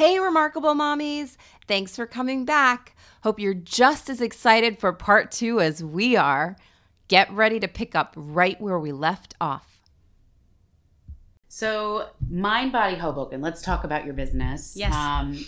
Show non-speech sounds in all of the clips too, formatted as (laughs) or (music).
Hey, remarkable mommies. Thanks for coming back. Hope you're just as excited for part two as we are. Get ready to pick up right where we left off. So, Mind Body Hoboken, let's talk about your business. Yes. Um,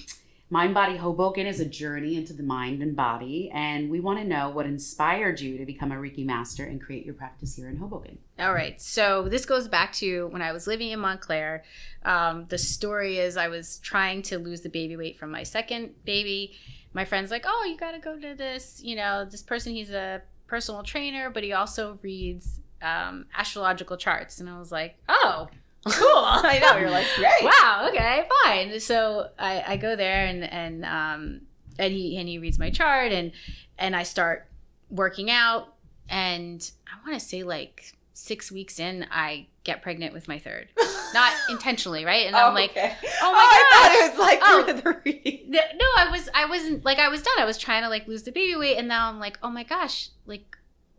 Mind Body Hoboken is a journey into the mind and body, and we want to know what inspired you to become a Reiki master and create your practice here in Hoboken. All right. So this goes back to when I was living in Montclair. Um, the story is I was trying to lose the baby weight from my second baby. My friend's like, "Oh, you got to go to this. You know, this person. He's a personal trainer, but he also reads um, astrological charts." And I was like, "Oh." Cool. (laughs) I know. You're like, great. wow okay fine so i, I go there and and um and he and he reads my chart and and i start working out and i want to say like six weeks in i get pregnant with my third (laughs) not intentionally right and i'm like okay. oh my I gosh thought it was like Oh. (laughs) the reading. No i was i wasn't like i was done i was trying to like lose the baby weight and now i'm like oh my gosh like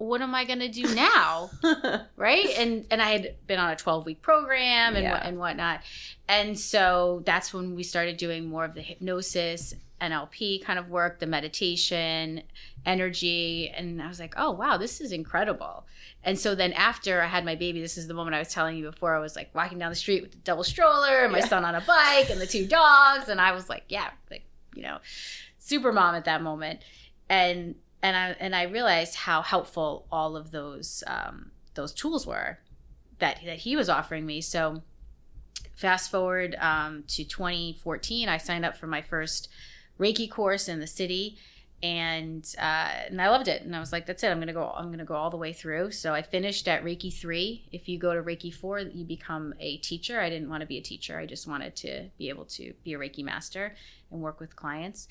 what am i gonna do now? (laughs) Right? And and i had been on a 12 week program and, Yeah. what and whatnot. And so that's when we started doing more of the hypnosis nlp kind of work the meditation energy. And i was like oh wow this is incredible. And so then after i had my baby this is the moment i was telling you before i was like walking down the street with the double stroller and my Yeah. son on a bike and the two dogs. And i was like yeah like you know super mom at that moment. And and I and I realized how helpful all of those um, those tools were that that he was offering me. So fast forward um, to 2014, I signed up for my first Reiki course in the city, and uh, and I loved it. And I was like, that's it. I'm gonna go. I'm gonna go all the way through. So I finished at Reiki three. If you go to Reiki four, you become a teacher. I didn't want to be a teacher. I just wanted to be able to be a Reiki master and work with clients.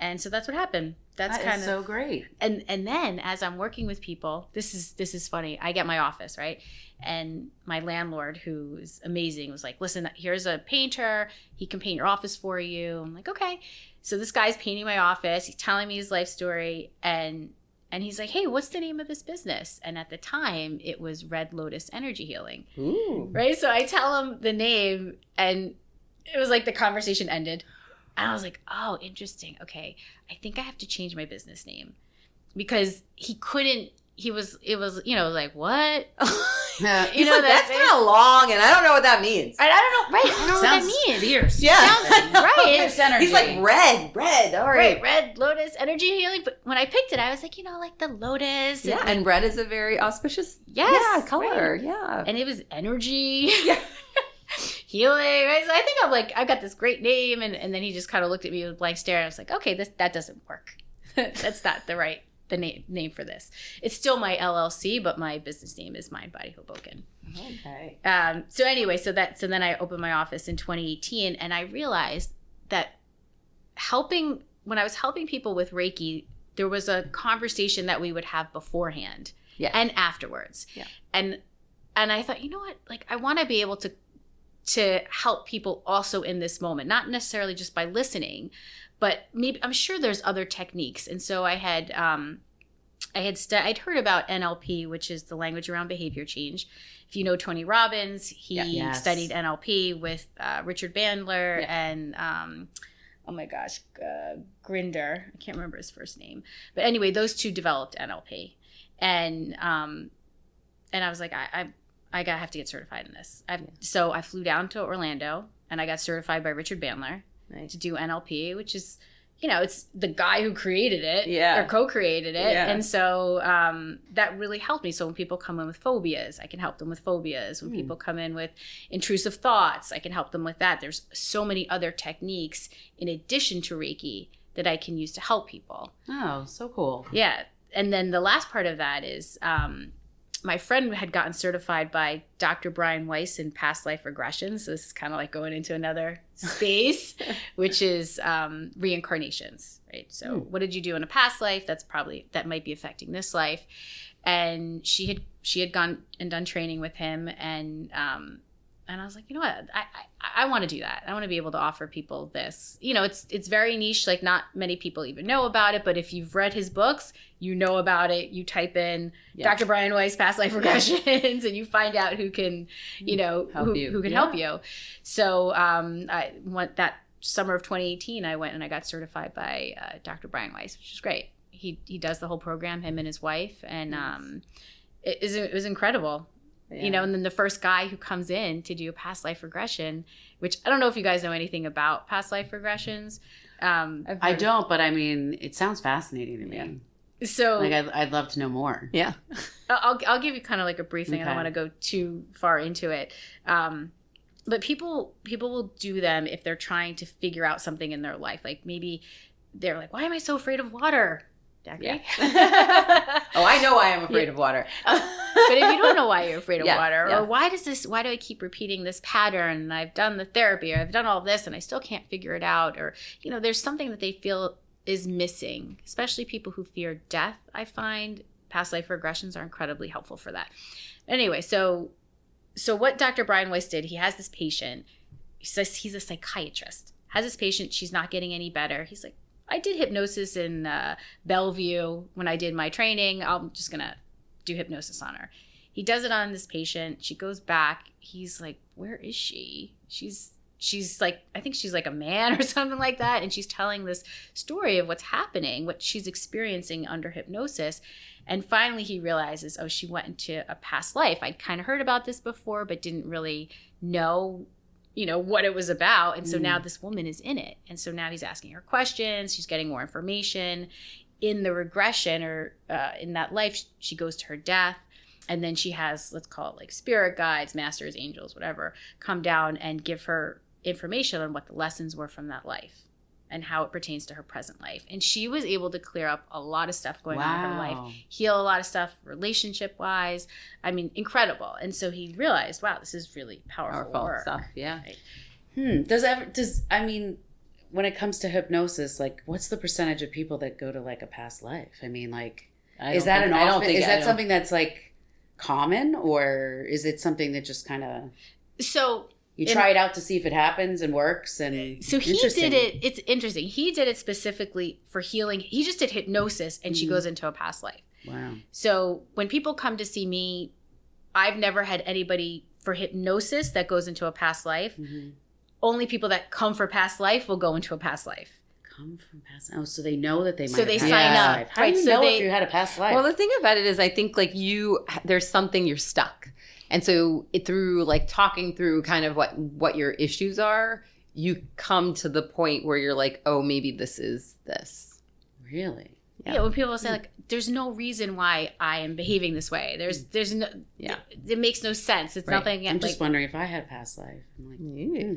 And so that's what happened. That's That kind is of so great. and and then as i'm working with people this is this is funny i get my office right and my landlord who's amazing was like listen here's a painter he can paint your office for you i'm like okay so this guy's painting my office he's telling me his life story and and he's like hey what's the name of this business and at the time it was red lotus energy healing Ooh. right? So I tell him the name, and it was like the conversation ended. And I was like, oh, interesting. Okay. I think I have to change my business name because he couldn't, he was, it was, you know, like, what? (laughs) Yeah. You know, know, that's that's- kind of long, and I don't know what that means. I, I don't know, right? I don't know Sounds what that means. fierce. Yeah. Sounds (laughs) right. He's like red, red. All Right, right. red lotus energy healing. But when I picked it, I was like, you know, like the lotus. Yeah, and, and red is a very auspicious yes, yeah, color. right. Yeah. and it was energy. Yeah. (laughs) healing right so i think i'm like I've got this great name and, and then he just kind of looked at me with a blank stare and i was like okay this that doesn't work (laughs) that's not the right the name name for this it's still my llc but my business name is mind body hoboken Okay. um, so anyway so that so then i opened my office in 2018 and i realized that helping when i was helping people with reiki there was a conversation that we would have beforehand Yeah. and afterwards Yeah. and and i thought you know what like i want to be able to to help people also in this moment not necessarily just by listening but maybe i'm sure there's other techniques. And so i had um i had stu- i'd heard about nlp which is the language around behavior change. If you know tony robbins he Yes. studied nlp with uh, richard bandler Yeah. and um oh my gosh uh, grinder. I can't remember his first name. But anyway those two developed nlp and um and i was like i i, I gotta have to get certified in this I've, so i flew down to orlando and i got certified by richard bandler Nice. to do nlp which is you know it's the guy who created it Yeah. or co-created it Yeah. and so um, that really helped me so when people come in with phobias i can help them with phobias when Hmm. people come in with intrusive thoughts i can help them with that there's so many other techniques in addition to reiki that i can use to help people Oh, so cool. yeah. And then the last part of that is um, my friend had gotten certified by Dr. Brian Weiss in past life regression. So this is kind of like going into another space, (laughs) which is um, reincarnations, right? So Hmm. what did you do in a past life? That's probably that might be affecting this life. And she had she had gone and done training with him, and um, and I was like, you know what, I I, I want to do that. I want to be able to offer people this. You know, it's it's very niche. Like not many people even know about it. But if you've read his books, you know about it. You type in Yeah. Dr. Brian Weiss past life regressions, (laughs) and you find out who can, you know, Help who, you. who can Yeah. help you. So um, I want that summer of 2018, I went and I got certified by uh, Dr. Brian Weiss, which is great. He he does the whole program, him and his wife, and um, it, is- it was incredible. You know, and then the first guy who comes in to do a past life regression, which I don't know if you guys know anything about past life regressions. Um, I've I heard- don't, but I mean, it sounds fascinating to me. so Like, I'd, I'd love to know more. Yeah. (laughs) I'll, I'll give you kind of like a brief thing. I don't want to go too far into it. Um, but people people will do them if they're trying to figure out something in their life. Like maybe they're like, "Why am I so afraid of water?" Jackie? Yeah. (laughs) (laughs) Oh, I know why I'm afraid Yeah. of water. But if you don't know why you're afraid of (laughs) Yeah, water, yeah. or why does this, why do I keep repeating this pattern? And I've done the therapy, or I've done all this, and I still can't figure it out, or you know, there's something that they feel is missing. Especially people who fear death, I find past life regressions are incredibly helpful for that. Anyway, so so what Dr. Brian Weiss did, he has this patient. He says he's a psychiatrist. Has this patient, she's not getting any better. He's like, I did hypnosis in uh, Bellevue when I did my training. I'm just gonna do hypnosis on her. He does it on this patient. She goes back. He's like, "Where is she?" She's she's like, I think she's like a man (laughs) or something like that, and she's telling this story of what's happening, what she's experiencing under hypnosis. And finally, he realizes, oh, she went into a past life. I'd kind of heard about this before, but didn't really know, you know, what it was about. And so Mm. now this woman is in it. And so now he's asking her questions. She's getting more information. In the regression or uh, in that life, she goes to her death. And then she has, let's call it like spirit guides, masters, angels, whatever, come down and give her information on what the lessons were from that life and how it pertains to her present life. And she was able to clear up a lot of stuff going on in her life heal a lot of stuff relationship wise. I mean, incredible. And so he realized, wow, this is really powerful, Powerful stuff. Yeah. Hmm. Does ever does I mean when it comes to hypnosis, like what's the percentage of people that go to like a past life? I mean, like I is that think- an I don't often, think is I that don't- something that's like common or is it something that just kind of So, you In- try it out to see if it happens and works and so he did it. It's interesting. He did it specifically for healing. He just did hypnosis, and she Mhm. goes into a past life. Wow. So when people come to see me, I've never had anybody for hypnosis that goes into a past life. Mhm. Only people that come for past life will go into a past life. Come from past. Oh, so they know that they might. So have they had sign past up. life. How Right, do you so know they- if you had a past life? Well, the thing about it is, I think like you, there's something you're stuck, and so it, through like talking through kind of what what your issues are, you come to the point where you're like, oh, maybe this is this. really? Yeah. Yeah. when people say hmm. like, "There's no reason why I am behaving this way," there's hmm. there's no Yeah. it, it makes no sense. It's Right. nothing. I'm like, just wondering if I had a past life. I'm like, Ooh, hmm.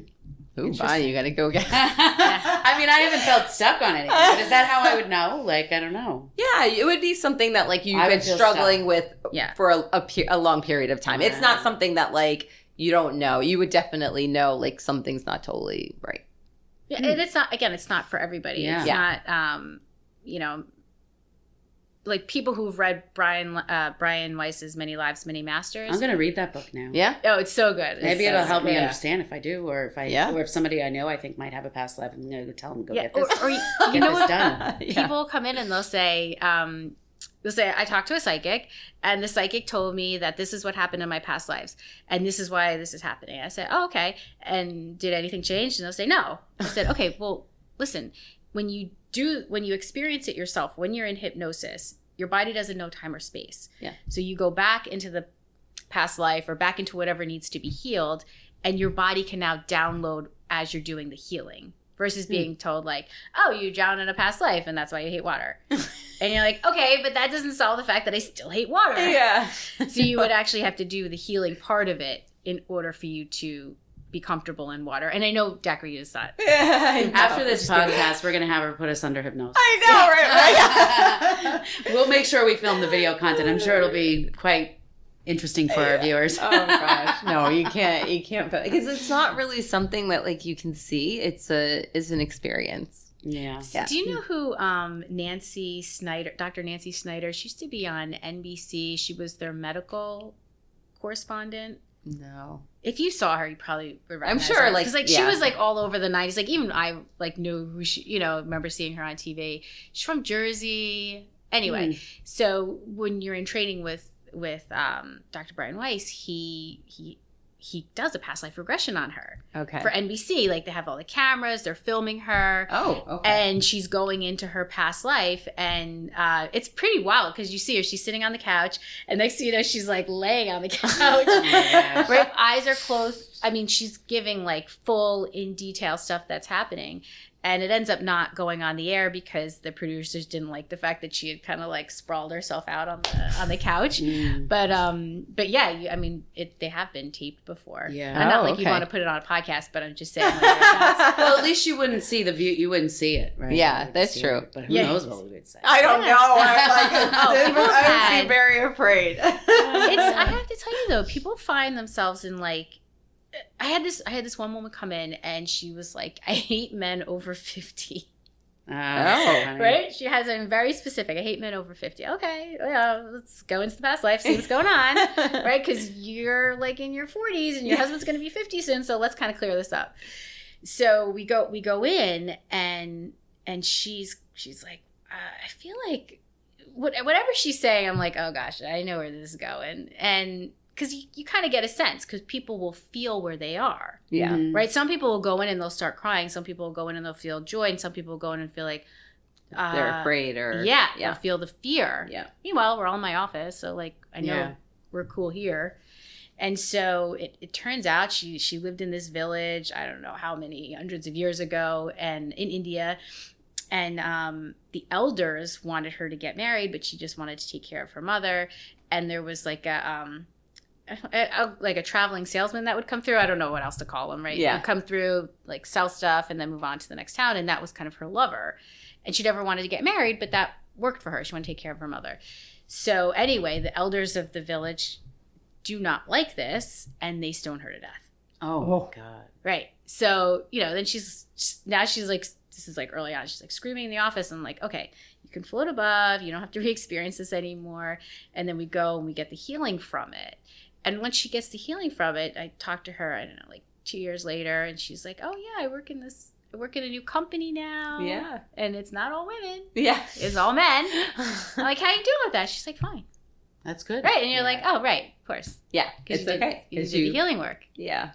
Ooh, Interesting. bye, you gotta go get. (laughs) I mean, I haven't felt stuck on anything. But is that how I would know? Like, I don't know. Yeah, it would be something that like you've I been feel struggling with Yeah. for a, a, pe- a long period of time. It's not something that like you don't know. You would definitely know like something's not totally right. Yeah, and it's not again. It's not for everybody. Yeah. It's Yeah. not. Um, you know, like people who've read Brian uh, Brian Weiss's Many Lives, Many Masters. I'm gonna read that book now. Yeah. oh, it's so good. It's Maybe so it'll help me good. understand if I do, or if I, Yeah. or if somebody I know I think might have a past life, I'm gonna go tell them go Yeah, get or, this. or (laughs) you, get you know this what? done. (laughs) Yeah. People come in and they'll say, um, they'll say, I talked to a psychic, and the psychic told me that this is what happened in my past lives, and this is why this is happening. I said, Oh, okay. And did anything change? And they'll say, No. I said, Okay, well, listen, when you do, when you experience it yourself, when you're in hypnosis, your body doesn't know time or space. Yeah. So you go back into the past life or back into whatever needs to be healed, and your body can now download as you're doing the healing versus Hmm. being told like, "Oh, you drowned in a past life, and that's why you hate water." (laughs) and you're like, "Okay, but that doesn't solve the fact that I still hate water." yeah. so you would (laughs) actually have to do the healing part of it in order for you to be comfortable in water. And I know Dacquiri is not. After this podcast, we're gonna have her put us under hypnosis. I know, right? right? (laughs) we'll make sure we film the video content. I'm sure it'll be quite interesting for our viewers. oh (laughs) gosh, no, you can't. You can't because it's not really something that like you can see. It's a is an experience. yeah. Yeah. Do you know who um, Nancy Snyder, Dr. Nancy Snyder? She used to be on NBC. She was their medical correspondent. No. If you saw her, you probably would I'm sure, her. like, 'Cause, like she was like all over the '90s. Like even I like knew who she, you know, remember seeing her on TV. She's from Jersey. Anyway, so when you're in training with with um, Dr. Brian Weiss, he he he does a past life regression on her Okay. for NBC. Like they have all the cameras, they're filming her. oh, okay. And she's going into her past life, and uh, it's pretty wild because you see her. She's sitting on the couch, and next thing you know, she's like laying on the (laughs) couch, Oh my gosh. right? Eyes are closed. I mean, she's giving like full in detail stuff that's happening. And it ends up not going on the air because the producers didn't like the fact that she had kind of like sprawled herself out on the on the couch. Mm. But um, but yeah, you, I mean, it they have been taped before. Yeah. And not Oh, like you want to put it on a podcast, but I'm just saying. Like, (laughs) well, at least you wouldn't see the view. You wouldn't see it, right? Yeah, that's true. it, But who Yeah. knows what we would say? I don't Yeah. know. I'm like, Oh, (laughs) (laughs) I would be very afraid. it's I have to tell you though, people find themselves in like I had this I had this one woman come in and she was like, I hate men over fifty. Oh. Right? She has a very specific. I hate men over fifty. Okay, yeah, let's go into the past life, see what's going on. (laughs) right? Because you're like in your 40s and your husband's going to be 50 soon. So let's kind of clear this up. So we go we go in and and she's she's like, uh, I feel like what, whatever she's saying, I'm like, oh gosh, I know where this is going, and because you, you kind of get a sense because people will feel where they are yeah. Mhm. right some people will go in and they'll start crying some people will go in and they'll feel joy and some people will go in and feel like uh, They're afraid or yeah, yeah. feel the fear Yeah. meanwhile we're all in my office so like i know Yeah. we're cool here and so it, it turns out she she lived in this village i don't know how many hundreds of years ago and in india and um, the elders wanted her to get married but she just wanted to take care of her mother and there was like a um a, (laughs) a- eh, oh, like a traveling salesman that would come through i don't know what else to call him right Yeah. Would come through like sell stuff and then move on to the next town and that was kind of her lover and she never wanted to get married but that worked for her she wanted to take care of her mother so anyway the elders of the village do not like this and they stone her to death Oh, Oh. God. Right. So, you know, then she's now she's like, this is like early on. She's like screaming in the office. And like, okay, you can float above. You don't have to (laughs) re experience this anymore. And then we go and we get the healing from it. And once she gets the healing from it, I talked to her, I don't know, like two years later. And she's like, oh, yeah, I work in this, I work in a new company now. Yeah. And it's not all women, Yeah. it's all men. (laughs) I'm like, how you doing with that? She's like, fine. That's good. Right. And you're like, oh, right, of course. yeah. Because It's you did, okay. you did the healing work. Yeah.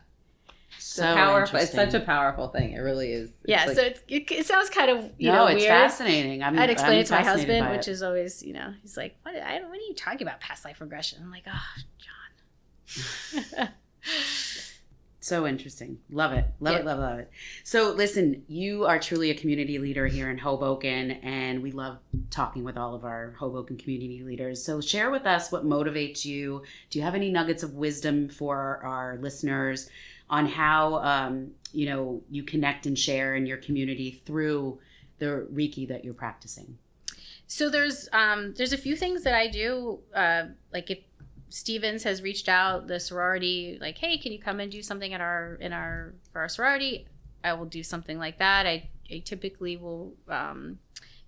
So powerful. It's such a powerful thing. It really is. It's Yeah. like- so it's, it, it sounds kind of, you no, know, it's weird. fascinating. I'm, I'd explain I'm it to my husband, which is always, you know, he's like, "What? I. What are you talking about? Past life regression?" I'm like, "Oh, John." (laughs) So interesting. Love it. Love it. Love, love it. So, listen, you are truly a community leader here in Hoboken, and we love talking with all of our Hoboken community leaders. So, share with us what motivates you. Do you have any nuggets of wisdom for our listeners on how, um, you know, you connect and share in your community through the Reiki that you're practicing? So there's um there's a few things that I do. Uh, like if Stevens has reached out, the sorority, like, hey, can you come and do something at our in our for our sorority? I will do something like that. I, I typically will um,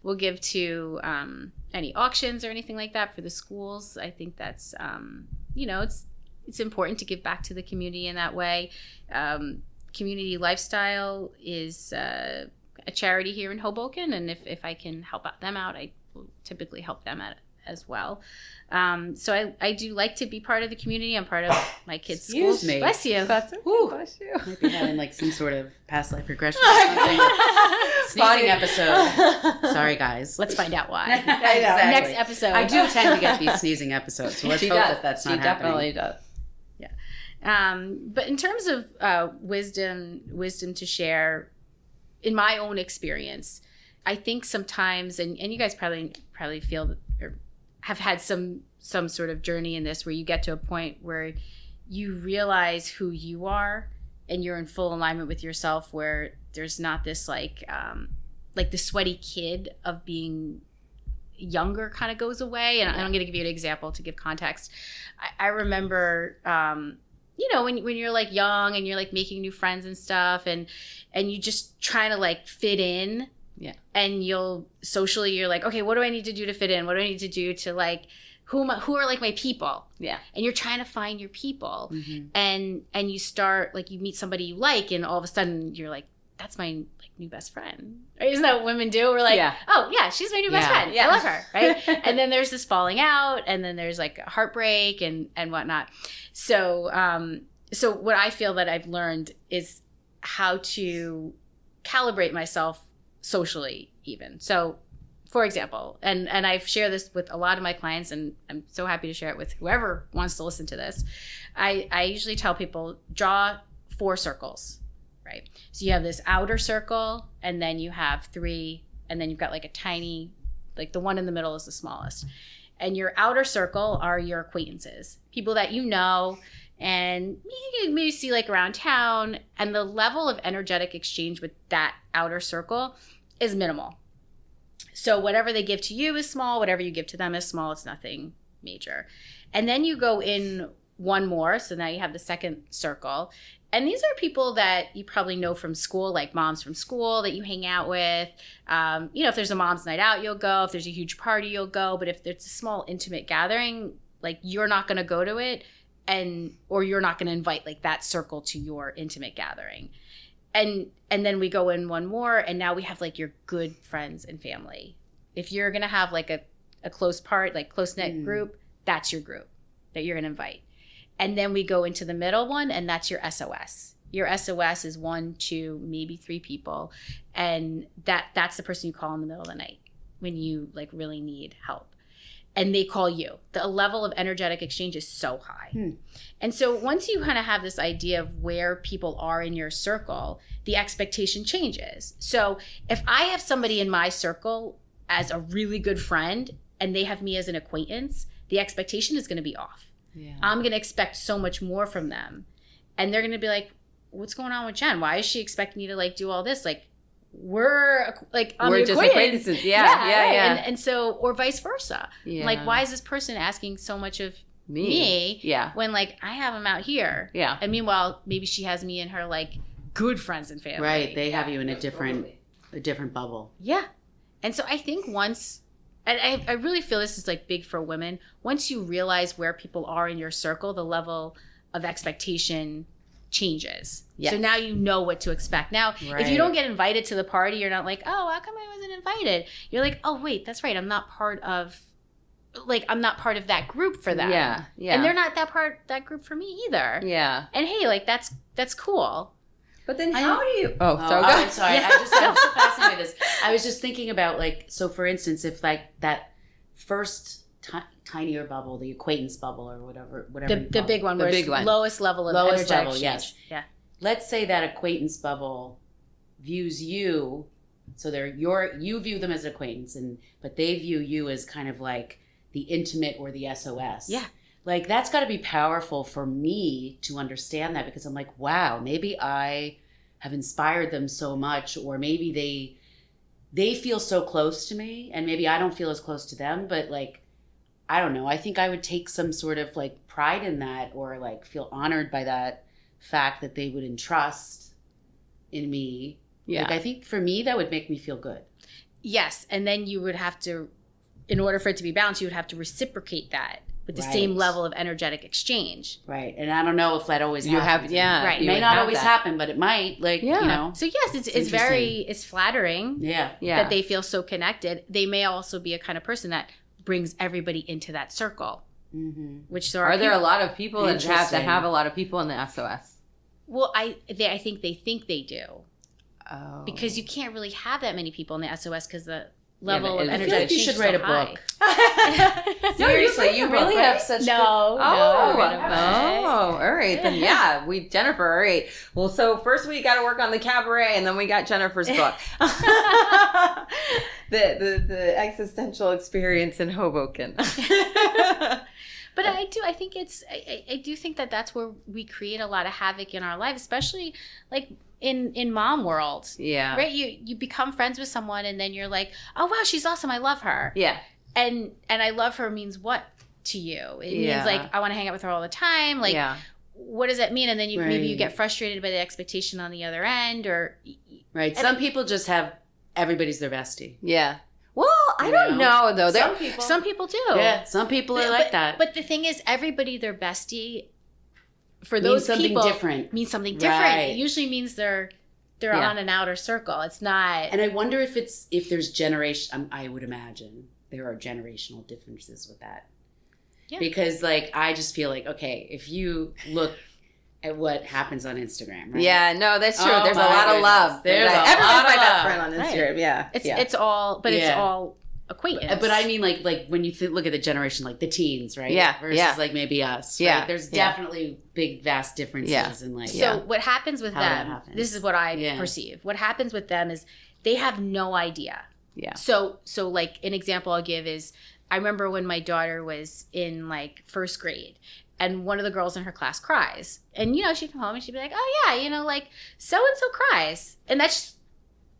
will give to um, any auctions or anything like that for the schools. I think that's um, you know it's it's important to give back to the community in that way. Um, community lifestyle is uh, a charity here in Hoboken, and if, if I can help them out, I will typically help them out as well. Um, so I, I do like to be part of the community. I'm part of my kids' Excuse schools. me. Bless you. That's okay. Whew. Bless you. Might be having like some sort of past life regression or (laughs) something. Sneezing episode. (laughs) Sorry, guys. Let's find out why. (laughs) Exactly. Next episode. I do tend to get these sneezing episodes, so let's she hope does. that that's she not definitely happening. does. Um, but in terms of uh, wisdom, wisdom to share, in my own experience, I think sometimes, and, and you guys probably probably feel or have had some some sort of journey in this where you get to a point where you realize who you are and you're in full alignment with yourself where there's not this like um, like the sweaty kid of being younger kind of goes away. And i'm going to give you an example to give context. I, I remember um, you know when, when you're like young and you're like making new friends and stuff and and you just trying to like fit in Yeah. and you'll socially you're like okay what do i need to do to fit in what do i need to do to like who am I, who are like my people Yeah. and you're trying to find your people Mhm. and and you start like you meet somebody you like and all of a sudden you're like that's my like new best friend right? isn't that what women do we're like Yeah. oh yeah she's my new best friend Yeah. i love her right (laughs) and then there's this falling out and then there's like heartbreak and and whatnot so um so what I feel that I've learned is how to calibrate myself socially even. So for example, and and I've shared this with a lot of my clients and I'm so happy to share it with whoever wants to listen to this. I I usually tell people draw four circles, right? So you have this outer circle and then you have three and then you've got like a tiny like the one in the middle is the smallest. And your outer circle are your acquaintances, people that you know and you maybe see like around town and the level of energetic exchange with that outer circle is minimal so whatever they give to you is small, whatever you give to them is small. It's nothing major. And then you go in one more. So now you have the second circle. And these are people that you probably know from school, like moms from school that you hang out with. Um, you know, if there's a mom's night out, you'll go. If there's a huge party, you'll go. But if it's a small, intimate gathering, like you're not going to go to it and or you're not going to invite like that circle to your intimate gathering and and then we go in one more and now we have like your good friends and family. If you're gonna have like a, a close part like close knit Mm. group that's your group that you're gonna invite. And then we go into the middle one and that's your sos your sos is one two maybe three people and that that's the person you call in the middle of the night when you like really need help and they call you the level of energetic exchange is so high Hmm. and so once you kind of have this idea of where people are in your circle, the expectation changes. So if I have somebody in my circle as a really good friend and they have me as an acquaintance, the expectation is going to be off. Yeah. I'm going to expect so much more from them. And they're going to be like, what's going on with Jen? Why is she expecting me to like do all this? Like, we're like, I'm We're just acquaintance. acquaintances. Yeah, yeah, right. yeah. And, and so, or vice versa. yeah. Like, why is this person asking so much of me? me Yeah. when like I have them out here? Yeah. And meanwhile, maybe she has me in her like good friends and family. Right. They have you in a different a different bubble. Yeah. And so I think once, and I, I really feel this is like big for women, once you realize where people are in your circle, the level of expectation changes. Yes. So now you know what to expect. Now, if you don't get invited to the party, you're not like, oh, how come I wasn't invited? You're like, oh, wait, that's right. I'm not part of, like, I'm not part of that group for them. Yeah. Yeah. And they're not that part, that group for me either. Yeah. And hey, like, that's, that's cool. But then I- how do you? Oh, Oh, so oh, go. I'm sorry. Yeah. I just I'm so (laughs) fascinated by this. I was just thinking about like so for instance, if like that first ti- tinier bubble, the acquaintance bubble or whatever whatever The, the big one, The big one. lowest level of Lowest level, exchange. yes. Yeah. Let's say that acquaintance bubble views you so they're your you view them as an acquaintance and but they view you as kind of like the intimate or the SOS. Yeah. Like that's got to be powerful for me to understand that because I'm like, wow, maybe I have inspired them so much or maybe they they feel so close to me and maybe I don't feel as close to them, but like I don't know. I think I would take some sort of like pride in that or like feel honored by that fact that they would entrust in me. Yeah. Like I think for me that would make me feel good. Yes, and then you would have to, in order for it to be balanced, you would have to reciprocate that with the Right. same level of energetic exchange. Right. And I don't know if that always You happens. have, yeah. Right. It may not always that. happen, but it might. Like, Yeah. you know. So yes, it's, It's it's, very it's flattering Yeah. Yeah. that they feel so connected. They may also be a kind of person that brings everybody into that circle, Mm-hmm. which there are. Are there a lot of people that have to have a lot of people in the SOS? Well, I they, I think they think they do Oh. because you can't really have that many people in the SOS because the level but of it- I feel like you should is write so a book. (laughs) Seriously, you've you really book, have right? such No, Oh, no, I read oh, all right. Then yeah, (laughs) we Jennifer. All right. Well, so first we got to work on the cabaret, and then we got Jennifer's book, (laughs) the, the the existential experience in Hoboken. But I do. I think it's. I, I I do think that that's where we create a lot of havoc in our life, especially like in in mom world. yeah. Right? You you become friends with someone, and then you're like, oh wow, she's awesome. I love her. Yeah. And and I love her means what to you? It Yeah. means like I want to hang out with her all the time. Like yeah. what does that mean? And then you maybe you get frustrated by the expectation on the other end, or Right. Some people just have everybody's their bestie. Yeah. Well, I You don't know? know though. Some people. some people do. yeah. Some people are But- like that. But the thing is, everybody their bestie for Means those something people different. means something different. Right. It usually means they're they're Yeah. on an outer circle. It's not. And I wonder if it's if there's generation. Um, I would imagine there are generational differences with that. Yeah. Because like I just feel like okay, if you look at what happens on Instagram, right? Yeah, no, that's true. Oh There's a my lot of love. There's a Everyone's lot my of best love. friend on Right. Instagram. Yeah, It's yeah. it's all, but it's all acquaintance. But I mean, like, like when you th- look at the generation, like the teens, right? Yeah, Versus yeah. like maybe us. Yeah, Right? There's yeah. definitely big, vast differences Yeah. in like. So Yeah. what happens with How them? happens. This is what I Yeah. perceive. What happens with them is they have no idea. Yeah. So so like an example I'll give is I remember when my daughter was in like first grade and one of the girls in her class cries. And you know, she'd come home and she'd be like, "Oh yeah, you know, like so and so cries." And that's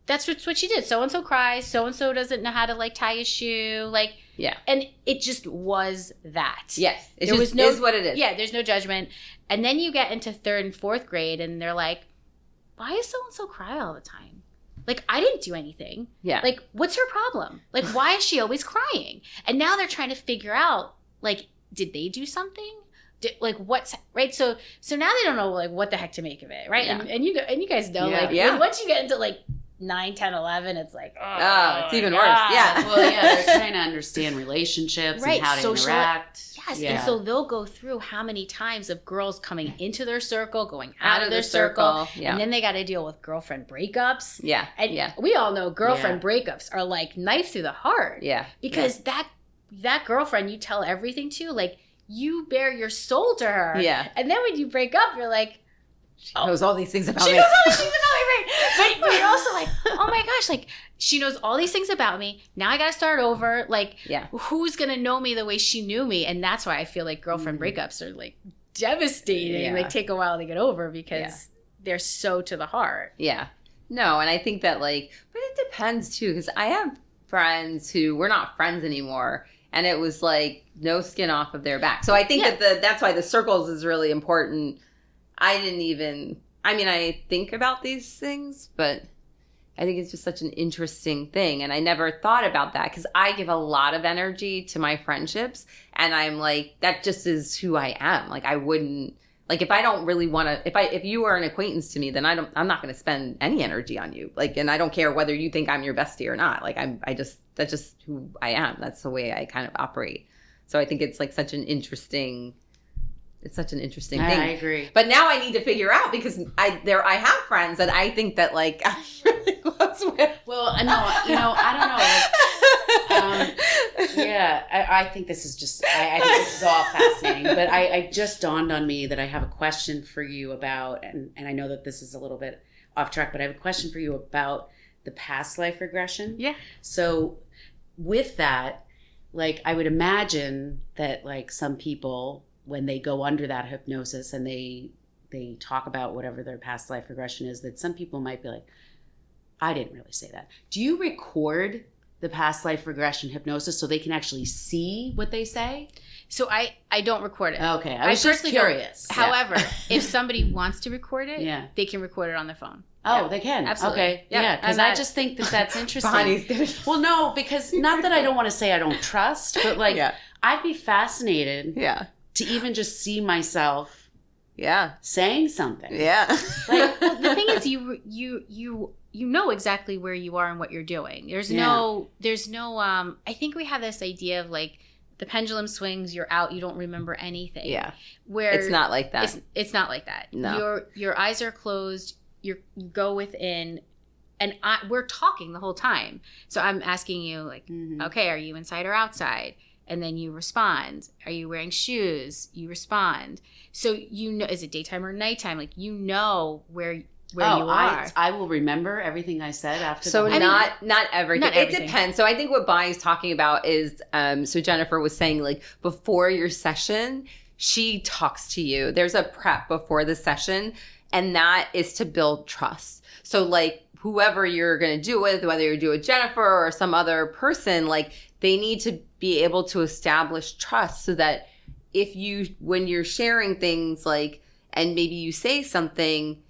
that's what, what she did. So and so cries. So and so doesn't know how to like tie a shoe. Like Yeah. And it just was that. Yes, it There just was no- is what it is. Yeah, there's no judgment. And then you get into third and fourth grade and they're like, why is so and so cry all the time? Like, I didn't do anything. yeah, Like, what's her problem? Like, (laughs) why is she always crying? And now they're trying to figure out, like, did they do something? Did, like what's right so so now they don't know like what the heck to make of it right and, and you go- and you guys know Yeah. like Yeah. once you get into like 9 10 11 it's like oh, Oh, oh it's even my worse. Yeah. (laughs) well, yeah, they're trying to (laughs) understand relationships Right, and how to social- interact. Yes, Yeah. and so they'll go through how many times of girls coming into their circle, going out, of their circle, Yeah, and then they got to deal with girlfriend breakups. yeah, And yeah, we all know girlfriend breakups are like knife through the heart yeah. because that that girlfriend you tell everything to, like you bare your soul to her. Yeah. And then when you break up, you're like, She oh. knows all these things about she me. knows all these things about But, you're also like, (laughs) oh my gosh, like she knows all these things about me. Now I got to start over. Like, Yeah. who's gonna know me the way she knew me? And that's why I feel like girlfriend Mhm. breakups are like devastating. Yeah. They take a while to get over because Yeah. they're so to the heart. Yeah. No, and I think that like, but it depends too, because I have friends who we're not friends anymore, and it was like no skin off of their back. So I think Yeah. that the that's why the circles is really important. I didn't even. I mean, I think about these things, but I think it's just such an interesting thing, and I never thought about that because I give a lot of energy to my friendships, and I'm like that just is who I am. Like I wouldn't like if I don't really want to if I if you are an acquaintance to me then I don't I'm not going to spend any energy on you. Like and I don't care whether you think I'm your bestie or not. Like I'm I just that's just who I am. That's the way I kind of operate. So I think it's like such an interesting it's such an interesting I, thing I agree. but now I need to figure out because I there I have friends that I think that like (laughs) I'm really close with Well, no, you know, I don't know. Like, um, yeah, I, I think this is just, I, I think this is all fascinating. But I, I just dawned on me that I have a question for you about, and, and I know that this is a little bit off track, but I have a question for you about the past life regression. Yeah. So with that, like, I would imagine that, like, some people, when they go under that hypnosis and they, they talk about whatever their past life regression is, that some people might be like, I didn't really say that. Do you record the past life regression hypnosis so they can actually see what they say? So I I don't record it. Okay, I I just don't. curious. However, (laughs) if somebody wants to record it, Yeah. they can record it on their phone. Oh, Yeah. they can. Absolutely. Okay. Yeah. Yeah, because I just think that that's (laughs) interesting. Well, no, because not that I don't want to say I don't trust, but like (laughs) yeah I'd be fascinated yeah to even just see myself yeah. saying something. yeah. Like, well, the thing is (laughs) you you you you know exactly where you are and what you're doing. There's Yeah. no there's no um i think we have this idea of like the pendulum swings you're out you don't remember anything. Yeah. Where it's not like that. It's, it's not like that. No. your your eyes are closed you're, you go within and I, we're talking the whole time. So i'm asking you like Mhm. okay are you inside or outside and then you respond are you wearing shoes you respond so you know is it daytime or nighttime like you know where where oh, you are I, I will remember everything I said after. So the whole- not not everything. Not It everything. depends. So I think what Bonnie's talking about is um so Jennifer was saying like before your session, she talks to you. There's a prep before the session and that is to build trust. So like whoever you're going to do it with, whether you do it with Jennifer or some other person, like they need to be able to establish trust so that if you when you're sharing things like and maybe you say something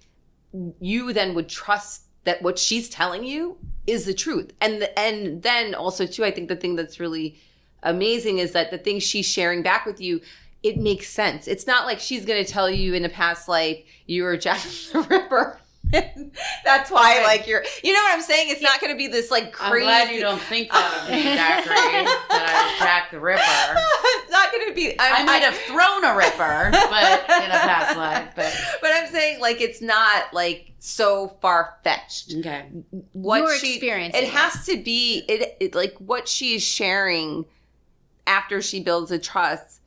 you then would trust that what she's telling you is the truth. And the, and then also too, I think the thing that's really amazing is that the things she's sharing back with you, it makes sense. It's not like she's going to tell you in a past life you were Jack the Ripper. (laughs) that's why, like you're, you know what I'm saying? It's not going to be this like crazy. I'm glad you don't think that of me, Dacquiri. that I was (laughs) Jack the Ripper. it's (laughs) not going to to be. I I'm, might have thrown a ripper, but in a past life. But But I'm saying like it's not like so far fetched. okay, What You're she experiencing it has to be it, it like what she is sharing after she builds a trust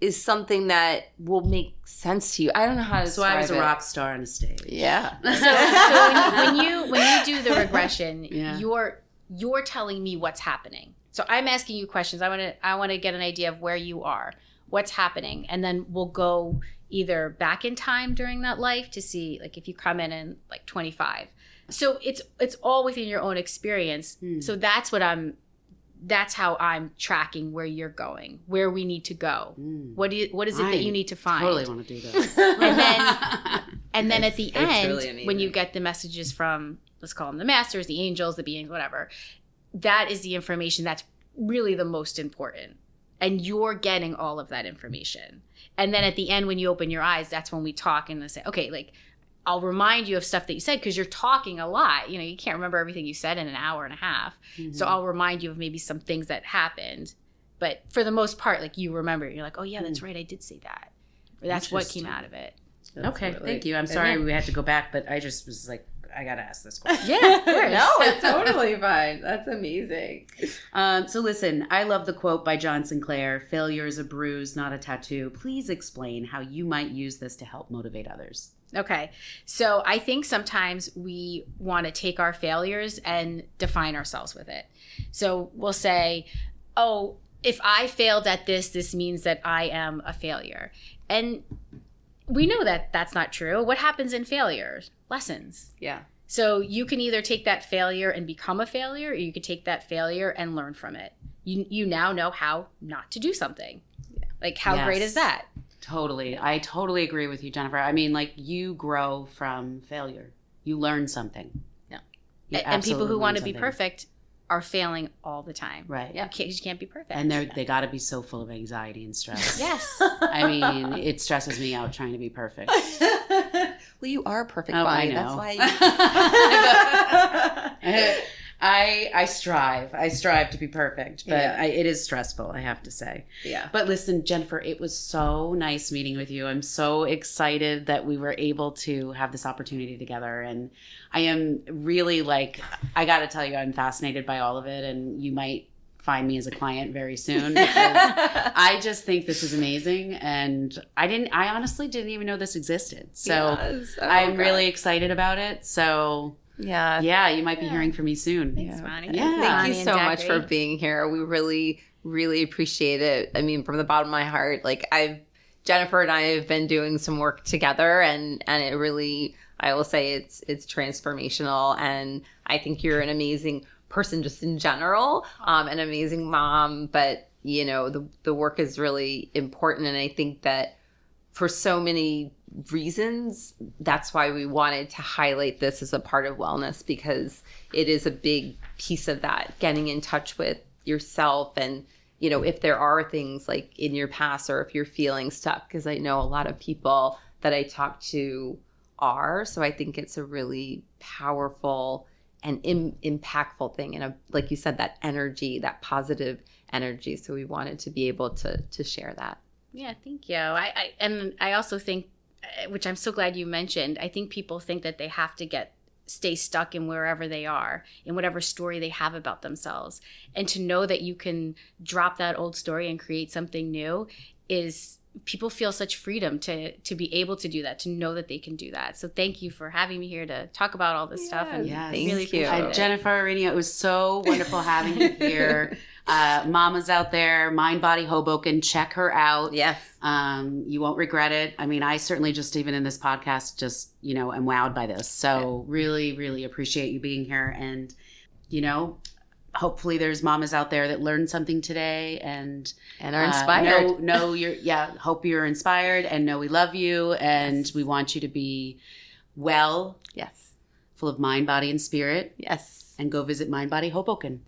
is something that will make sense to you. I don't know how to. so I was a it. rock star on a stage. Yeah. (laughs) so, so when, you, when you when you do the (laughs) regression, Yeah. you're you're telling me what's happening. So I'm asking you questions. I want to I want to get an idea of where you are, what's happening, and then we'll go either back in time during that life to see like if you come in in like 25. So it's it's all within your own experience. Hmm. So that's what I'm that's how I'm tracking where you're going, where we need to go. Mm. What do you, what is it I that you need to find? Totally want to do that. (laughs) And then and then at the end, really when you get the messages from, let's call them the masters, the angels, the beings, whatever, that is the information that's really the most important. And you're getting all of that information. And then at the end, when you open your eyes, that's when we talk and I say, okay, like, I'll remind you of stuff that you said because you're talking a lot. You know, you can't remember everything you said in an hour and a half. So I'll remind you of maybe some things that happened. But for the most part, like you remember, you're like, oh, yeah, that's right. I did say that. Or that's what came out of it. okay, Absolutely. thank you. I'm sorry yeah. we had to go back, but I just was like, I gotta ask this question. Yeah, (laughs) no, it's totally fine. That's amazing. Um, so listen, I love the quote by John Sinclair: "Failure is a bruise, not a tattoo." Please explain how you might use this to help motivate others. Okay. So I think sometimes we want to take our failures and define ourselves with it. So we'll say, oh, if I failed at this, this means that I am a failure. And we know that that's not true. What happens in failures? Lessons. Yeah. So you can either take that failure and become a failure, or you could take that failure and learn from it. You, you now know how not to do something. Like, how great is that? Totally, I totally agree with you, Jennifer. I mean, like you grow from failure. You learn something. Yeah. You and people who want to learn be perfect are failing all the time. right? You can't, you can't be perfect. And they're they got to be so full of anxiety and stress. (laughs) yes. I mean, it stresses me out trying to be perfect. (laughs) well, you are perfect, Oh, Bonnie. (laughs) I know. That's why. I I strive. I strive to be perfect, but Yeah. I, it is stressful. I have to say. yeah. But listen, Jennifer, it was so nice meeting with you. I'm so excited that we were able to have this opportunity together, and I am really like I got to tell you, I'm fascinated by all of it, and you might find me as a client very soon. (laughs) Because I just think this is amazing, and I didn't. I honestly didn't even know this existed. So. Yes. Oh, I'm God. really excited about it. So yeah. yeah, you might be Yeah. hearing from me soon. Thanks, Yeah. Bonnie. Yeah. Thank Bonnie you so much for being here. We really, really appreciate it. I mean, from the bottom of my heart, like I've Jennifer and I have been doing some work together and and it really I will say it's it's transformational and I think you're an amazing person just in general, um, an amazing mom, but you know, the the work is really important and I think that for so many reasons that's why we wanted to highlight this as a part of wellness because it is a big piece of that getting in touch with yourself and you know if there are things like in your past or if you're feeling stuck because i know a lot of people that i talk to are so i think it's a really powerful and Im- impactful thing and a, like you said that energy that positive energy so we wanted to be able to to share that Yeah, thank you. I, I and I also think, uh, which I'm so glad you mentioned. I think people think that they have to get stay stuck in wherever they are in whatever story they have about themselves, and to know that you can drop that old story and create something new is people feel such freedom to to be able to do that to know that they can do that so thank you for having me here to talk about all this stuff and Yes. Thank really you. Uh. Jennifer Araneo, it was so wonderful having you (laughs) here. Uh, mamas out there, Mind Body Hoboken, check her out. yes Um, you won't regret it. I mean, I certainly just even in this podcast, just you know, am wowed by this. So really, really appreciate you being here, and you know, hopefully there's mamas out there that learned something today and and are Uh, inspired know, know you're yeah. Hope you're inspired and know we love you and we want you to be well, yes full of mind, body, and spirit. yes And go visit Mind Body Hoboken.